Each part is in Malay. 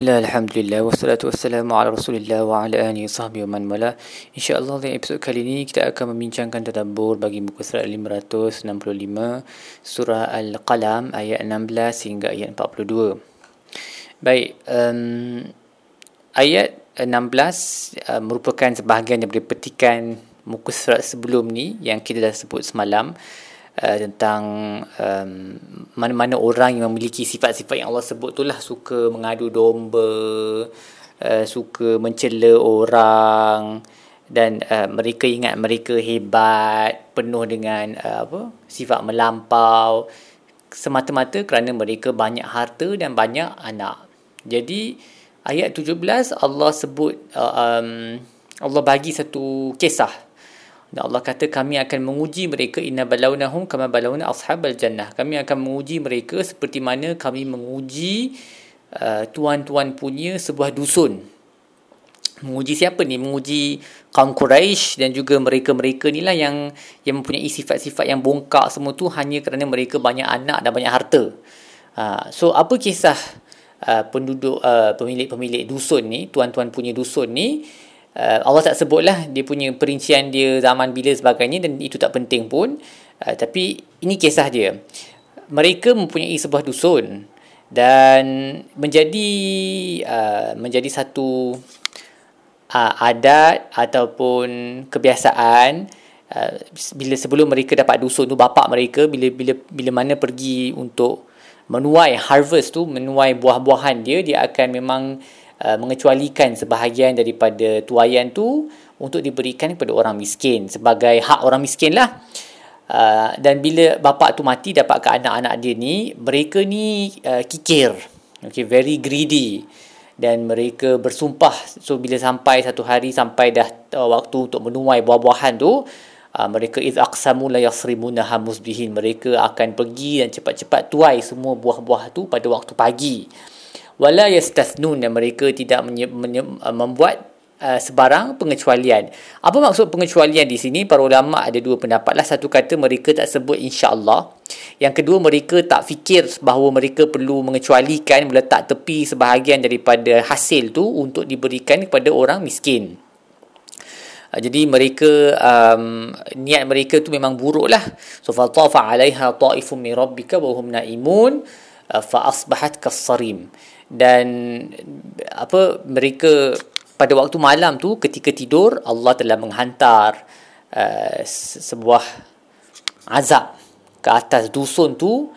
Alhamdulillah wassalatu wassalamu ala Rasulillah wa ala alihi sahbihi wa man wala. Insya-Allah dalam episod kali ini kita akan membincangkan tadabbur bagi muka surat 565 surah Al-Qalam ayat 16 hingga ayat 42. Baik, um, ayat 16 uh, merupakan sebahagian daripada petikan muka surat sebelum ni yang kita dah sebut semalam. Uh, tentang um, mana-mana orang yang memiliki sifat-sifat yang Allah sebut tu lah. Suka mengadu domba, uh, suka mencela orang dan uh, mereka ingat mereka hebat, penuh dengan uh, apa sifat melampau. Semata-mata kerana mereka banyak harta dan banyak anak. Jadi ayat 17 Allah sebut uh, um, Allah bagi satu kisah dan Allah kata kami akan menguji mereka inna balawnahum kama balawna ashabal jannah. Kami akan menguji mereka seperti mana kami menguji uh, tuan-tuan punya sebuah dusun. Menguji siapa ni? Menguji kaum Quraisy dan juga mereka-mereka ni lah yang yang mempunyai sifat-sifat yang bongkak semua tu hanya kerana mereka banyak anak dan banyak harta. Uh, so apa kisah uh, penduduk uh, pemilik-pemilik dusun ni, tuan-tuan punya dusun ni? Uh, Allah tak sebutlah dia punya perincian dia zaman bila sebagainya dan itu tak penting pun. Uh, tapi ini kisah dia. Mereka mempunyai sebuah dusun dan menjadi uh, menjadi satu uh, adat ataupun kebiasaan uh, bila sebelum mereka dapat dusun tu bapak mereka bila bila bila mana pergi untuk menuai harvest tu menuai buah-buahan dia dia akan memang Uh, mengecualikan sebahagian daripada tuaian tu untuk diberikan kepada orang miskin sebagai hak orang miskin lah. Uh, dan bila bapa tu mati dapat ke anak-anak dia ni, mereka ni uh, kikir. Okay, very greedy. Dan mereka bersumpah. So, bila sampai satu hari sampai dah uh, waktu untuk menuai buah-buahan tu, uh, mereka iz aqsamu la yasrimunaha musbihin. Mereka akan pergi dan cepat-cepat tuai semua buah-buah tu pada waktu pagi wala yastathnun dan mereka tidak menye, menye, uh, membuat uh, sebarang pengecualian. Apa maksud pengecualian di sini? Para ulama ada dua pendapat lah. Satu kata mereka tak sebut insya-Allah. Yang kedua mereka tak fikir bahawa mereka perlu mengecualikan meletak tepi sebahagian daripada hasil tu untuk diberikan kepada orang miskin. Uh, jadi mereka um, niat mereka tu memang buruk lah. So fa tafa 'alaiha ta'ifun min rabbika wa hum na'imun uh, fa asbahat kasarim dan apa mereka pada waktu malam tu ketika tidur Allah telah menghantar uh, sebuah azab ke atas dusun tu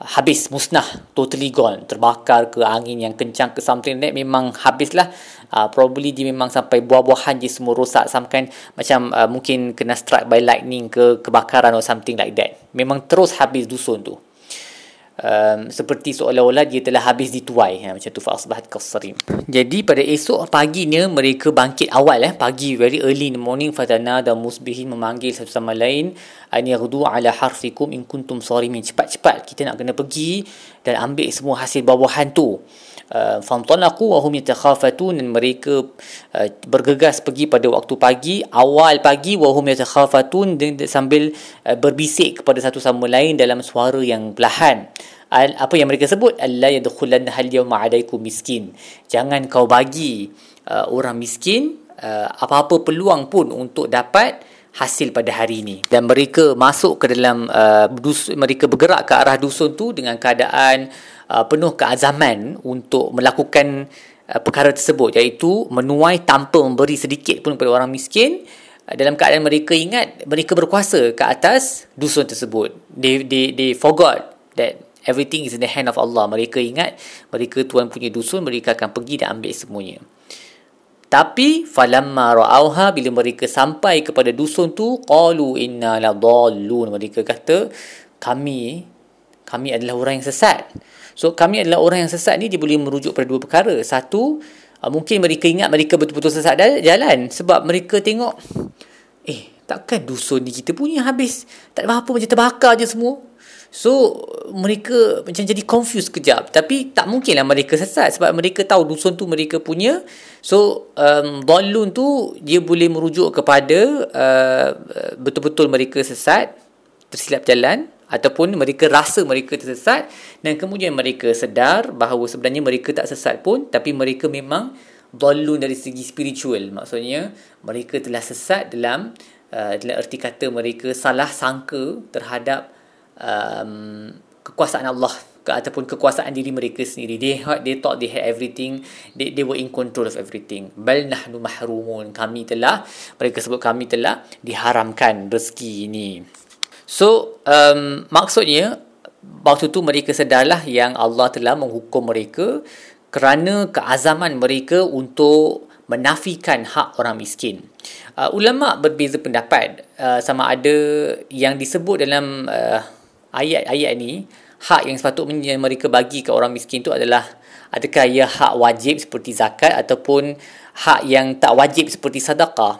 habis musnah totally gone. Terbakar ke angin yang kencang ke something like memang habislah. Uh, probably dia memang sampai buah-buahan je semua rosak sampai macam uh, mungkin kena strike by lightning ke kebakaran or something like that. Memang terus habis dusun tu um, seperti seolah-olah dia telah habis dituai. Ha, macam tu fasbahat kasarim jadi pada esok paginya mereka bangkit awal eh. Pagi very early in the morning fatana dan musbihin memanggil satu sama lain. An yaghdu ala harfikum in kuntum sarimin cepat-cepat kita nak kena pergi dan ambil semua hasil buah-buahan tu Uh, famtalaqu wa hum yatakhafatun. Mereka uh, bergegas pergi pada waktu pagi awal pagi wa hum yatakhafatun. Sambil uh, berbisik kepada satu sama lain dalam suara yang perlahan Al, apa yang mereka sebut? Alla yadkhulanna hal yawma alaikum miskin. Jangan kau bagi uh, orang miskin uh, apa-apa peluang pun untuk dapat hasil pada hari ini. Dan mereka masuk ke dalam uh, dus, mereka bergerak ke arah dusun tu dengan keadaan uh, penuh keazaman untuk melakukan uh, perkara tersebut iaitu menuai tanpa memberi sedikit pun kepada orang miskin. Uh, dalam keadaan mereka ingat mereka berkuasa ke atas dusun tersebut. They they they forgot that everything is in the hand of Allah. Mereka ingat mereka tuan punya dusun mereka akan pergi dan ambil semuanya. Tapi falamma ra'auha bila mereka sampai kepada dusun tu qalu inna ladallun mereka kata kami kami adalah orang yang sesat So kami adalah orang yang sesat ni dia boleh merujuk pada dua perkara. Satu, uh, mungkin mereka ingat mereka betul-betul sesat jalan sebab mereka tengok eh takkan dusun ni kita punya habis tak ada apa-apa macam terbakar je semua. So mereka macam jadi confused kejap tapi tak mungkinlah mereka sesat sebab mereka tahu dusun tu mereka punya. So um, balun tu dia boleh merujuk kepada uh, betul-betul mereka sesat tersilap jalan ataupun mereka rasa mereka tersesat dan kemudian mereka sedar bahawa sebenarnya mereka tak sesat pun tapi mereka memang dalun dari segi spiritual. Maksudnya mereka telah sesat dalam uh, dalam erti kata mereka salah sangka terhadap um, kekuasaan Allah ke ataupun kekuasaan diri mereka sendiri. They had, they thought they had everything. They, they were in control of everything. Bal nahnu mahrumun. Kami telah mereka sebut kami telah diharamkan rezeki ini so um, maksudnya waktu tu mereka sedarlah yang Allah telah menghukum mereka kerana keazaman mereka untuk menafikan hak orang miskin. Uh, ulama berbeza pendapat uh, sama ada yang disebut dalam uh, ayat-ayat ni hak yang sepatutnya mereka bagi ke orang miskin tu adalah adakah ia hak wajib seperti zakat ataupun hak yang tak wajib seperti sedekah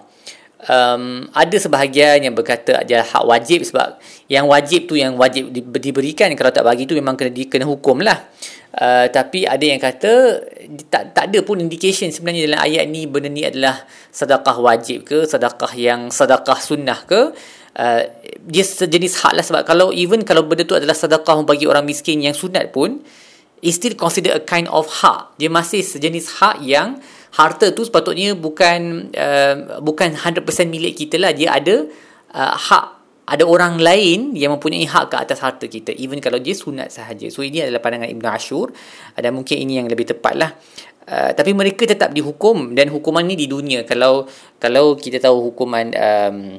um, ada sebahagian yang berkata adalah hak wajib sebab yang wajib tu yang wajib di, diberikan kalau tak bagi tu memang kena di, kena hukum lah. Uh, tapi ada yang kata tak tak ada pun indication sebenarnya dalam ayat ni benda ni adalah sedekah wajib ke sedekah yang sedekah sunnah ke. Uh, dia sejenis hak lah sebab kalau even kalau benda tu adalah sedekah bagi orang miskin yang sunat pun it still consider a kind of hak. Dia masih sejenis hak yang harta tu sepatutnya bukan uh, bukan 100% milik kita lah. Dia ada uh, hak ada orang lain yang mempunyai hak ke atas harta kita. Even kalau dia sunat sahaja. So ini adalah pandangan Ibn Ashur. Dan mungkin ini yang lebih tepat lah. Uh, tapi mereka tetap dihukum. Dan hukuman ni di dunia. Kalau kalau kita tahu hukuman um,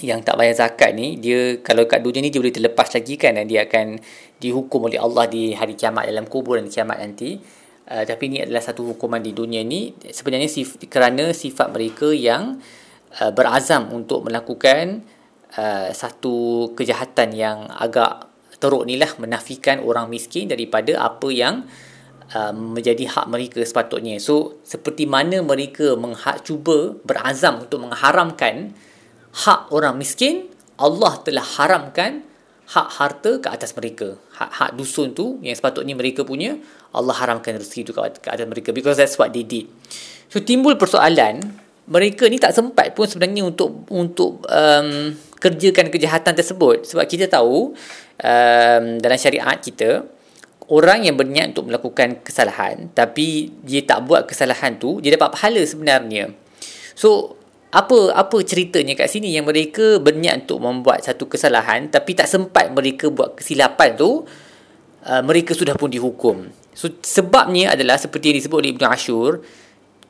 yang tak bayar zakat ni dia kalau kat dunia ni dia boleh terlepas lagi kan. Dan dia akan dihukum oleh Allah di hari kiamat dalam kubur dan kiamat nanti uh, tapi ini adalah satu hukuman di dunia ni. Sebenarnya sif- kerana sifat mereka yang uh, berazam untuk melakukan uh, satu kejahatan yang agak teruk ni lah menafikan orang miskin daripada apa yang uh, menjadi hak mereka sepatutnya. So seperti mana mereka mengha- cuba berazam untuk mengharamkan hak orang miskin Allah telah haramkan hak harta ke atas mereka. Hak-hak dusun tu yang sepatutnya mereka punya Allah haramkan rezeki tu ke atas mereka. Because that's what they did. So timbul persoalan mereka ni tak sempat pun sebenarnya untuk untuk um, kerjakan kejahatan tersebut. Sebab kita tahu um, dalam syariat kita orang yang berniat untuk melakukan kesalahan tapi dia tak buat kesalahan tu dia dapat pahala sebenarnya. So apa apa ceritanya kat sini? Yang mereka berniat untuk membuat satu kesalahan tapi tak sempat mereka buat kesilapan tu uh, mereka sudah pun dihukum. So sebabnya adalah seperti yang disebut oleh Ibn Ashur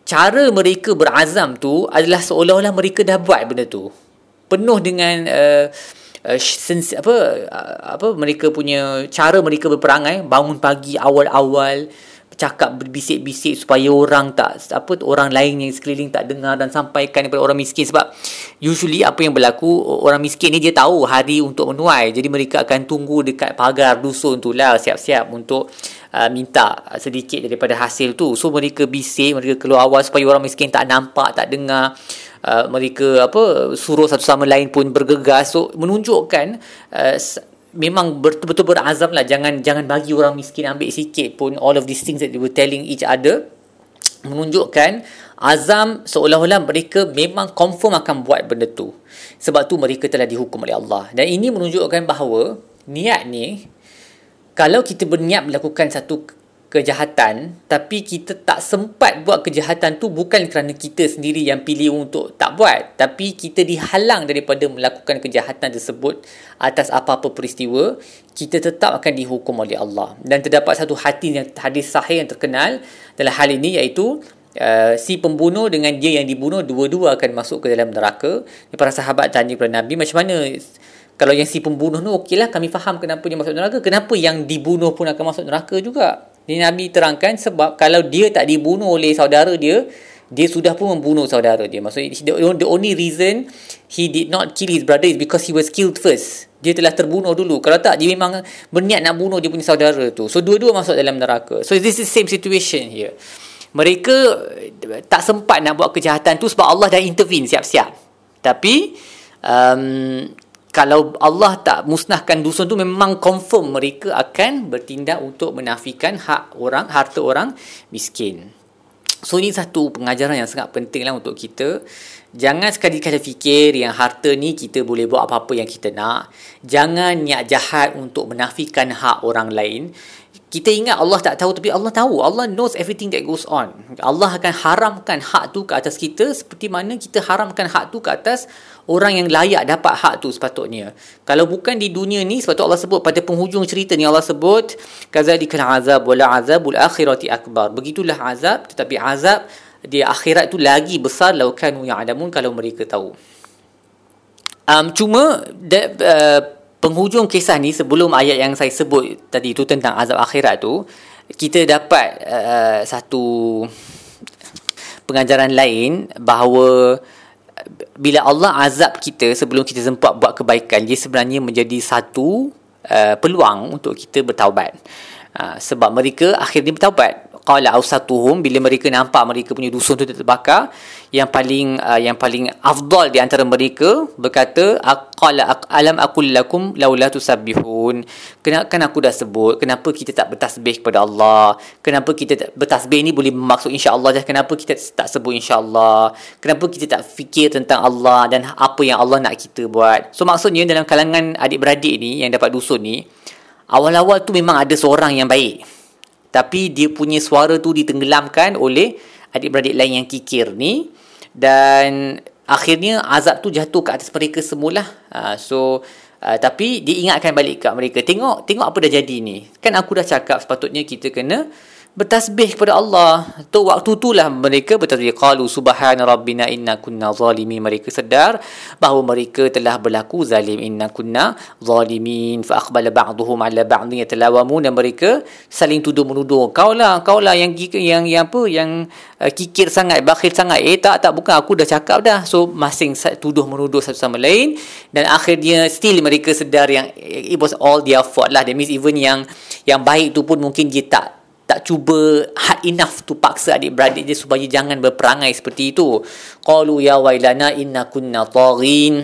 cara mereka berazam tu adalah seolah-olah mereka dah buat benda tu. Penuh dengan uh, uh, sensi, apa uh, apa mereka punya cara mereka berperangai bangun pagi awal-awal cakap berbisik-bisik supaya orang tak apa orang lain yang sekeliling tak dengar dan sampaikan kepada orang miskin. Sebab usually apa yang berlaku orang miskin ni dia tahu hari untuk menuai. Jadi mereka akan tunggu dekat pagar dusun tu lah siap-siap untuk uh, minta sedikit daripada hasil tu. So mereka bisik mereka keluar awal supaya orang miskin tak nampak tak dengar. Uh, mereka apa suruh satu sama lain pun bergegas. So menunjukkan uh, memang betul-betul berazam lah jangan jangan bagi orang miskin ambil sikit pun all of these things that they were telling each other. Menunjukkan azam seolah-olah mereka memang confirm akan buat benda tu. Sebab tu mereka telah dihukum oleh Allah. Dan ini menunjukkan bahawa niat ni kalau kita berniat melakukan satu kejahatan tapi kita tak sempat buat kejahatan tu bukan kerana kita sendiri yang pilih untuk tak buat tapi kita dihalang daripada melakukan kejahatan tersebut atas apa-apa peristiwa kita tetap akan dihukum oleh Allah dan terdapat satu hati yang hadis sahih yang terkenal dalam hal ini iaitu Uh, si pembunuh dengan dia yang dibunuh dua-dua akan masuk ke dalam neraka. Para sahabat tanya kepada Nabi macam mana kalau yang si pembunuh tu okeylah kami faham kenapa dia masuk neraka kenapa yang dibunuh pun akan masuk neraka juga ini Nabi terangkan sebab kalau dia tak dibunuh oleh saudara dia, dia sudah pun membunuh saudara dia. Maksudnya the only reason he did not kill his brother is because he was killed first. Dia telah terbunuh dulu. Kalau tak, dia memang berniat nak bunuh dia punya saudara tu. So, dua-dua masuk dalam neraka. So, this is same situation here. Mereka tak sempat nak buat kejahatan tu sebab Allah dah intervene siap-siap. Tapi, um, kalau Allah tak musnahkan dusun tu memang confirm mereka akan bertindak untuk menafikan hak orang harta orang miskin. So ini satu pengajaran yang sangat penting lah untuk kita. Jangan sekali-kali fikir yang harta ni kita boleh buat apa-apa yang kita nak. Jangan niat jahat untuk menafikan hak orang lain kita ingat Allah tak tahu tapi Allah tahu Allah knows everything that goes on Allah akan haramkan hak tu ke atas kita seperti mana kita haramkan hak tu ke atas orang yang layak dapat hak tu sepatutnya. Kalau bukan di dunia ni tu Allah sebut pada penghujung cerita ni Allah sebut kazalikal azab wala azabul akhirati akbar. Begitulah azab tetapi azab di akhirat tu lagi besar lau kanu ya'lamun kalau mereka tahu. Um, cuma that, uh, penghujung kisah ni sebelum ayat yang saya sebut tadi tu tentang azab akhirat tu kita dapat uh, satu pengajaran lain bahawa bila Allah azab kita sebelum kita sempat buat kebaikan dia sebenarnya menjadi satu uh, peluang untuk kita bertaubat. Uh, sebab mereka akhirnya bertaubat qala ausatuhum bila mereka nampak mereka punya dusun tu terbakar yang paling uh, yang paling afdal di antara mereka berkata qala alam aqul lakum laula tusabbihun. Kenapa kan aku dah sebut kenapa kita tak bertasbih kepada Allah? Kenapa kita tak bertasbih ni boleh bermaksud insya-Allah dah kenapa kita tak sebut insya-Allah? Kenapa kita tak fikir tentang Allah dan apa yang Allah nak kita buat? So maksudnya dalam kalangan adik-beradik ni yang dapat dusun ni awal-awal tu memang ada seorang yang baik tapi dia punya suara tu ditenggelamkan oleh adik-beradik lain yang kikir ni. Dan akhirnya azab tu jatuh ke atas mereka semula uh, so uh, tapi diingatkan balik kat mereka tengok tengok apa dah jadi ni. Kan aku dah cakap sepatutnya kita kena bertasbih kepada Allah. Tu waktu itulah mereka bertasbih qalu subhana rabbina inna kunna zalimin. Mereka sedar bahawa mereka telah berlaku zalim inna kunna zalimin fa aqbala ba'dhum ala ba'dhin yatalawamun dan mereka saling tuduh menuduh. Kau lah, kau lah yang yang yang apa yang uh, kikir sangat, bakhil sangat. Eh tak tak bukan aku dah cakap dah. So masing tuduh menuduh satu sama lain dan akhirnya still mereka sedar yang it was all their fault lah. That means even yang yang baik tu pun mungkin dia tak tak cuba hard enough tu paksa adik-beradik dia supaya jangan berperangai seperti itu. Qalu ya wailana inna kunna taghin.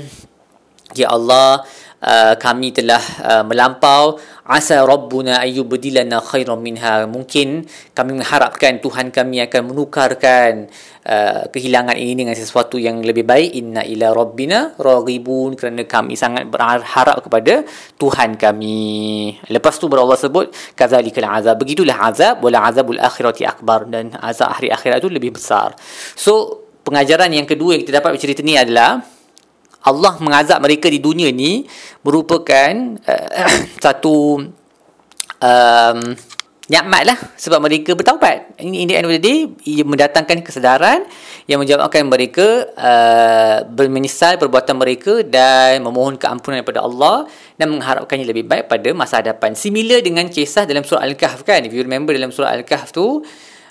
Ya Allah, uh, kami telah uh, melampau. Asa rabbuna ayyubdilana khairan minha. Mungkin kami mengharapkan Tuhan kami akan menukarkan uh, kehilangan ini dengan sesuatu yang lebih baik. Inna ila rabbina raghibun. Kerana kami sangat berharap kepada Tuhan kami. Lepas tu Allah sebut kazalikal azab. Begitulah azab. Wala azabul akhirati akbar. Dan azab hari akhirat itu lebih besar. So pengajaran yang kedua yang kita dapat dari cerita ni adalah Allah mengazab mereka di dunia ni merupakan uh, satu um, nikmat lah sebab mereka bertaubat. Ini in the end of the day ia mendatangkan kesedaran yang menjawabkan mereka uh, menyesal perbuatan mereka dan memohon keampunan daripada Allah dan mengharapkannya lebih baik pada masa hadapan. Similar dengan kisah dalam surah Al-Kahf kan. If you remember dalam surah Al-Kahf tu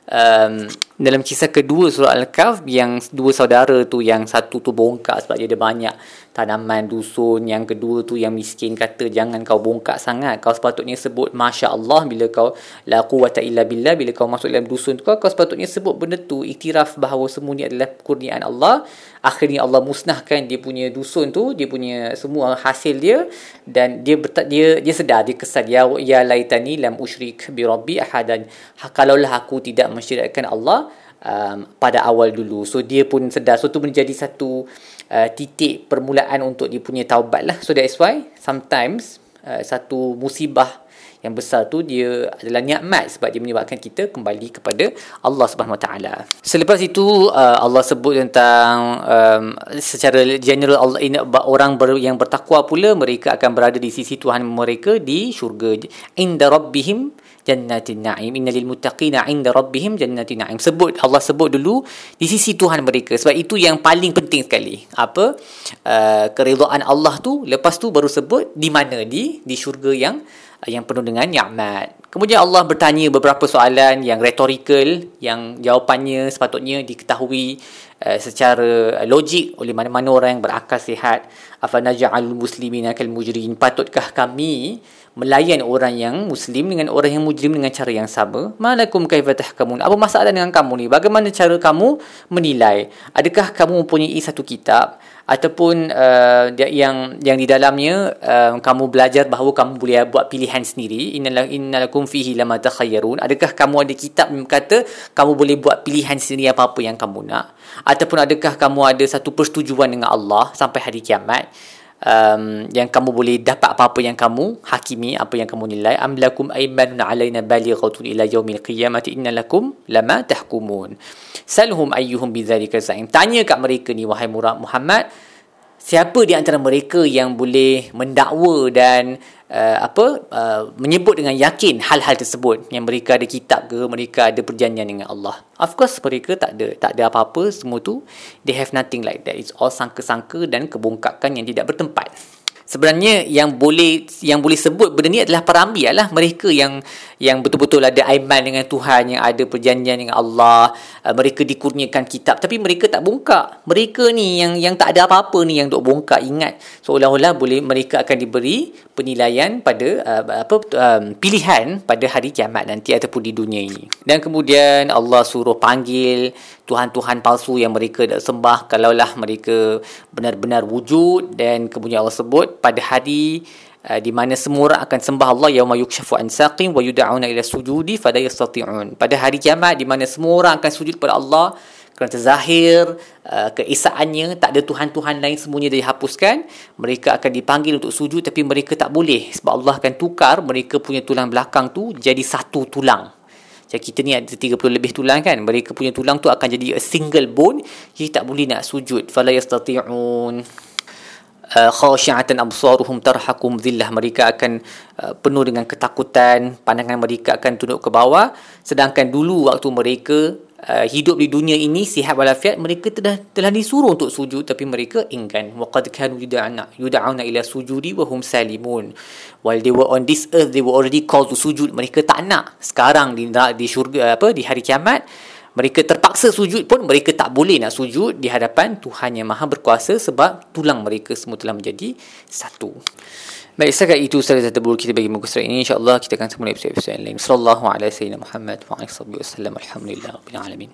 um, dalam kisah kedua surah Al-Kahf yang dua saudara tu yang satu tu bongkak sebab dia ada banyak tanaman dusun yang kedua tu yang miskin kata jangan kau bongkak sangat. Kau sepatutnya sebut Masya Allah bila kau la quwata illa billah. Bila kau masuk dalam dusun kau kau sepatutnya sebut benda tu. Iktiraf bahawa semua ni adalah kurniaan Allah. Akhirnya Allah musnahkan dia punya dusun tu dia punya semua hasil dia. Dan dia berta- dia dia sedar dia kesal ya ya laitani lam usyrik bi rabbi ahadan. Ha, kalaulah aku tidak mensyirikkan Allah um, pada awal dulu. So dia pun sedar. So tu menjadi satu uh, titik permulaan untuk dia punya taubat lah. So that's why sometimes uh, satu musibah yang besar tu dia adalah nikmat sebab dia menyebabkan kita kembali kepada Allah Subhanahu Wa Taala. Selepas itu uh, Allah sebut tentang um, secara general Allah ini orang ber, yang bertakwa pula mereka akan berada di sisi Tuhan mereka di syurga inda rabbihim jannatin na'im. Inna lil muttaqina 'inda rabbihim jannatin na'im. Sebut Allah sebut dulu di sisi Tuhan mereka. Sebab itu yang paling penting sekali. Apa? Uh, keridhaan Allah tu lepas tu baru sebut di mana? Di di syurga yang uh, yang penuh dengan nikmat. Kemudian Allah bertanya beberapa soalan yang retorikal yang jawapannya sepatutnya diketahui uh, secara logik oleh mana-mana orang yang berakal sihat afa naj'alul muslimina kal mujrimin? Patutkah kami melayan orang yang muslim dengan orang yang mujrim dengan cara yang sama? Malakum kaifa tahkamun? Apa masalah dengan kamu ni? Bagaimana cara kamu menilai? Adakah kamu mempunyai satu kitab ataupun uh, yang yang di dalamnya uh, kamu belajar bahawa kamu boleh buat pilihan sendiri? Innal innalakum fihi lama takhayyarun. Adakah kamu ada kitab yang kata kamu boleh buat pilihan sendiri apa-apa yang kamu nak? Ataupun adakah kamu ada satu persetujuan dengan Allah sampai hari kiamat um, yang kamu boleh dapat apa-apa yang kamu hakimi apa yang kamu nilai. Am lakum aymanun alaina balighatun ila yaumil qiyamati innalakum lama tahkumun. Salhum ayyuhum bidzalika za'im. Tanya kat mereka ni wahai Muhammad siapa di antara mereka yang boleh mendakwa dan uh, apa uh, menyebut dengan yakin hal-hal tersebut? Yang mereka ada kitab ke mereka ada perjanjian dengan Allah? Of course mereka tak ada tak ada apa-apa semua tu. They have nothing like that. It's all sangka-sangka dan kebongkakan yang tidak bertempat sebenarnya yang boleh yang boleh sebut benda ni adalah para anbiya lah mereka yang yang betul-betul ada iman dengan Tuhan yang ada perjanjian dengan Allah uh, mereka dikurniakan kitab. Tapi mereka tak bongkar mereka ni yang yang tak ada apa-apa ni yang duk bongkar ingat seolah-olah boleh mereka akan diberi penilaian pada uh, apa um, pilihan pada hari kiamat nanti ataupun di dunia ini. Dan kemudian Allah suruh panggil Tuhan-Tuhan palsu yang mereka dah sembah kalaulah mereka benar-benar wujud dan kemudian Allah sebut pada hari uh, di mana semua orang akan sembah Allah yauma yukshafu an saqin wa yud'auna ila sujudi fala yastati'un. Pada hari kiamat di mana semua orang akan sujud kepada Allah kerana terzahir uh, keesaannya tak ada tuhan-tuhan lain semuanya dihapuskan mereka akan dipanggil untuk sujud tapi mereka tak boleh sebab Allah akan tukar mereka punya tulang belakang tu jadi satu tulang macam kita ni ada 30 lebih tulang kan. Mereka punya tulang tu akan jadi a single bone. Jadi tak boleh nak sujud. Fala yastati'un. Uh, khashi'atan absaruhum tarhakum dhillah mereka akan uh, penuh dengan ketakutan pandangan mereka akan tunduk ke bawah sedangkan dulu waktu mereka uh, hidup di dunia ini sihat walafiat mereka telah telah disuruh untuk sujud tapi mereka enggan. Waqad kanu yud'ana yud'auna ila sujudi wa hum salimun. While they were on this earth they were already called to sujud. Mereka tak nak sekarang di di syurga apa di hari kiamat mereka terpaksa sujud pun mereka tak boleh nak sujud di hadapan Tuhan yang Maha berkuasa sebab tulang mereka semua telah menjadi satu. Baik, setakat itu sahaja tadabbur kita bagi muka surat ini. InsyaAllah kita akan sambung episod-episod yang lain. Sallallahu alaihi wa alaihi wasallam. Alhamdulillah. Rabbil alamin.